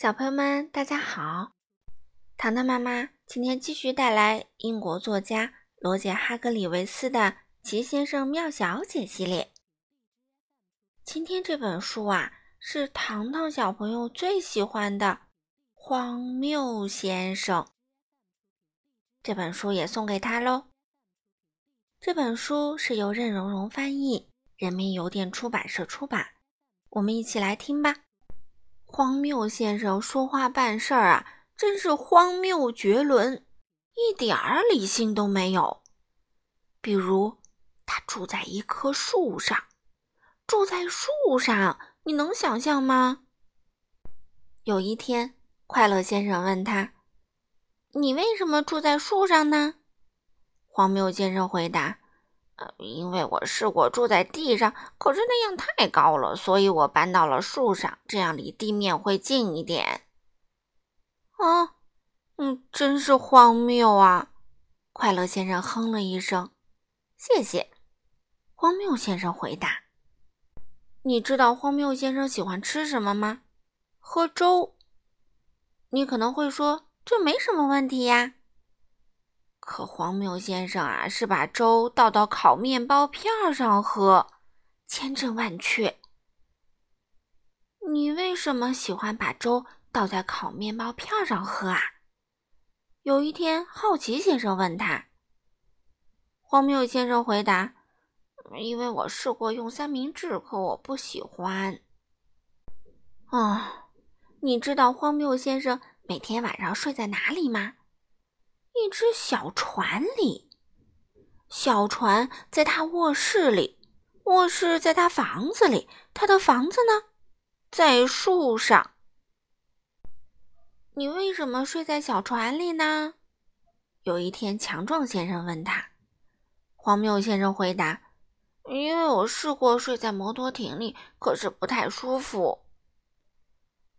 小朋友们，大家好！糖糖妈妈今天继续带来英国作家罗杰·哈格里维斯的《奇先生妙小姐》系列。今天这本书啊，是糖糖小朋友最喜欢的《荒谬先生》。这本书也送给他喽。这本书是由任溶溶翻译，人民邮电出版社出版。我们一起来听吧。荒谬先生说话办事儿啊，真是荒谬绝伦，一点儿理性都没有。比如，他住在一棵树上，住在树上，你能想象吗？有一天，快乐先生问他：“你为什么住在树上呢？”荒谬先生回答。因为我试过住在地上，可是那样太高了，所以我搬到了树上，这样离地面会近一点。啊，嗯，真是荒谬啊！快乐先生哼了一声。谢谢，荒谬先生回答。你知道荒谬先生喜欢吃什么吗？喝粥。你可能会说，这没什么问题呀。可荒谬先生啊，是把粥倒到烤面包片上喝，千真万确。你为什么喜欢把粥倒在烤面包片上喝啊？有一天，好奇先生问他。荒谬先生回答：“因为我试过用三明治，可我不喜欢。”啊，你知道荒谬先生每天晚上睡在哪里吗？一只小船里，小船在他卧室里，卧室在他房子里，他的房子呢，在树上。你为什么睡在小船里呢？有一天，强壮先生问他。荒谬先生回答：“因为我试过睡在摩托艇里，可是不太舒服。”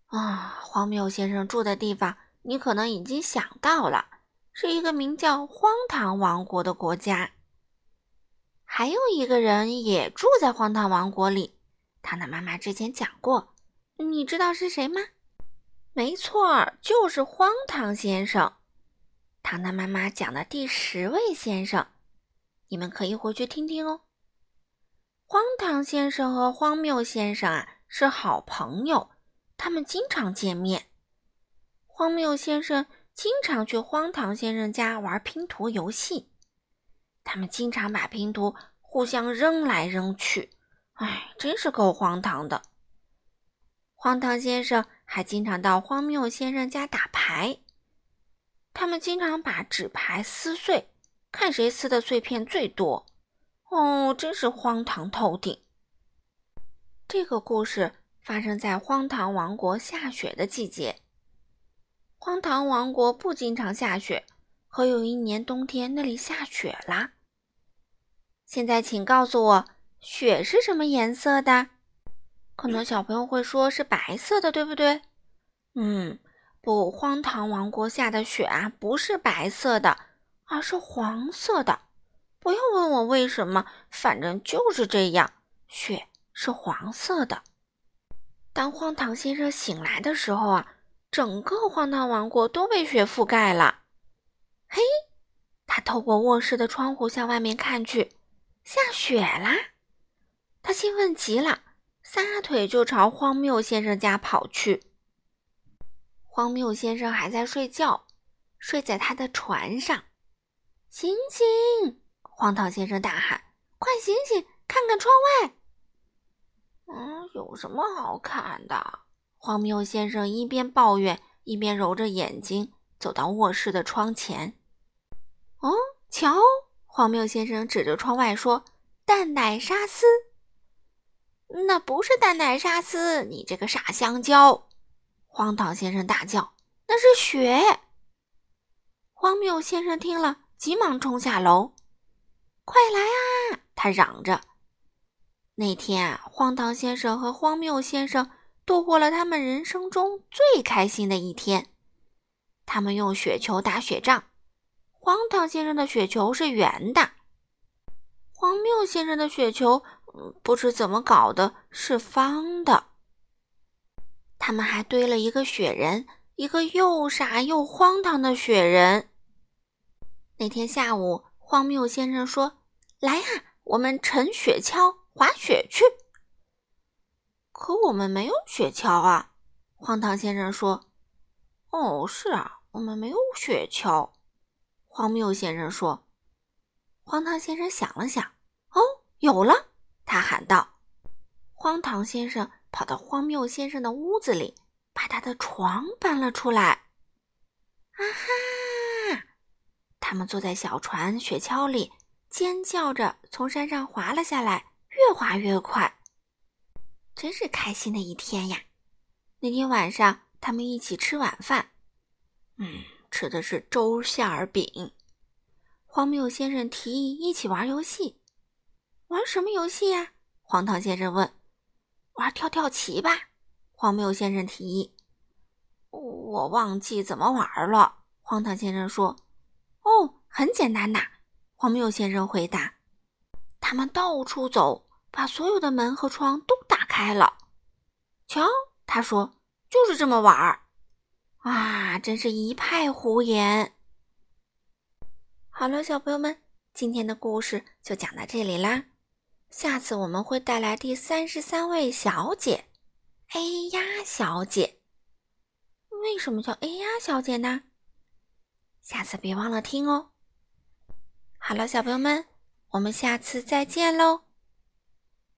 啊，荒谬先生住的地方，你可能已经想到了。是一个名叫荒唐王国的国家。还有一个人也住在荒唐王国里，他的妈妈之前讲过，你知道是谁吗？没错，就是荒唐先生。糖糖妈妈讲的第十位先生，你们可以回去听听哦。荒唐先生和荒谬先生啊是好朋友，他们经常见面。荒谬先生。经常去荒唐先生家玩拼图游戏，他们经常把拼图互相扔来扔去，哎，真是够荒唐的。荒唐先生还经常到荒谬先生家打牌，他们经常把纸牌撕碎，看谁撕的碎片最多。哦，真是荒唐透顶。这个故事发生在荒唐王国下雪的季节。荒唐王国不经常下雪，可有一年冬天那里下雪啦。现在，请告诉我，雪是什么颜色的？可能小朋友会说是白色的，对不对？嗯，不，荒唐王国下的雪啊，不是白色的，而是黄色的。不要问我为什么，反正就是这样，雪是黄色的。当荒唐先生醒来的时候啊。整个荒唐王国都被雪覆盖了。嘿，他透过卧室的窗户向外面看去，下雪啦！他兴奋极了，撒腿就朝荒谬先生家跑去。荒谬先生还在睡觉，睡在他的船上。醒醒！荒唐先生大喊：“快醒醒，看看窗外！”嗯，有什么好看的？荒谬先生一边抱怨，一边揉着眼睛，走到卧室的窗前。哦，瞧！荒谬先生指着窗外说：“蛋奶沙司。”那不是蛋奶沙司，你这个傻香蕉！荒唐先生大叫：“那是雪！”荒谬先生听了，急忙冲下楼：“快来啊！”他嚷着。那天啊，荒唐先生和荒谬先生。度过了他们人生中最开心的一天。他们用雪球打雪仗。荒唐先生的雪球是圆的，荒谬先生的雪球不知怎么搞的，是方的。他们还堆了一个雪人，一个又傻又荒唐的雪人。那天下午，荒谬先生说：“来呀，我们乘雪橇滑雪去。”可我们没有雪橇啊！荒唐先生说：“哦，是啊，我们没有雪橇。”荒谬先生说：“荒唐先生想了想，哦，有了！”他喊道。荒唐先生跑到荒谬先生的屋子里，把他的床搬了出来。啊哈！他们坐在小船雪橇里，尖叫着从山上滑了下来，越滑越快。真是开心的一天呀！那天晚上，他们一起吃晚饭。嗯。吃的是粥馅儿饼。荒谬先生提议一起玩游戏，玩什么游戏呀？荒唐先生问。玩跳跳棋吧。荒谬先生提议。我忘记怎么玩了。荒唐先生说。哦，很简单呐。荒谬先生回答。他们到处走，把所有的门和窗都开了。瞧，他说，就是这么玩儿。啊，真是一派胡言！好了，小朋友们，今天的故事就讲到这里啦。下次我们会带来第三十三位小姐哎呀小姐。为什么叫哎呀小姐呢？下次别忘了听哦。好了，小朋友们，我们下次再见喽。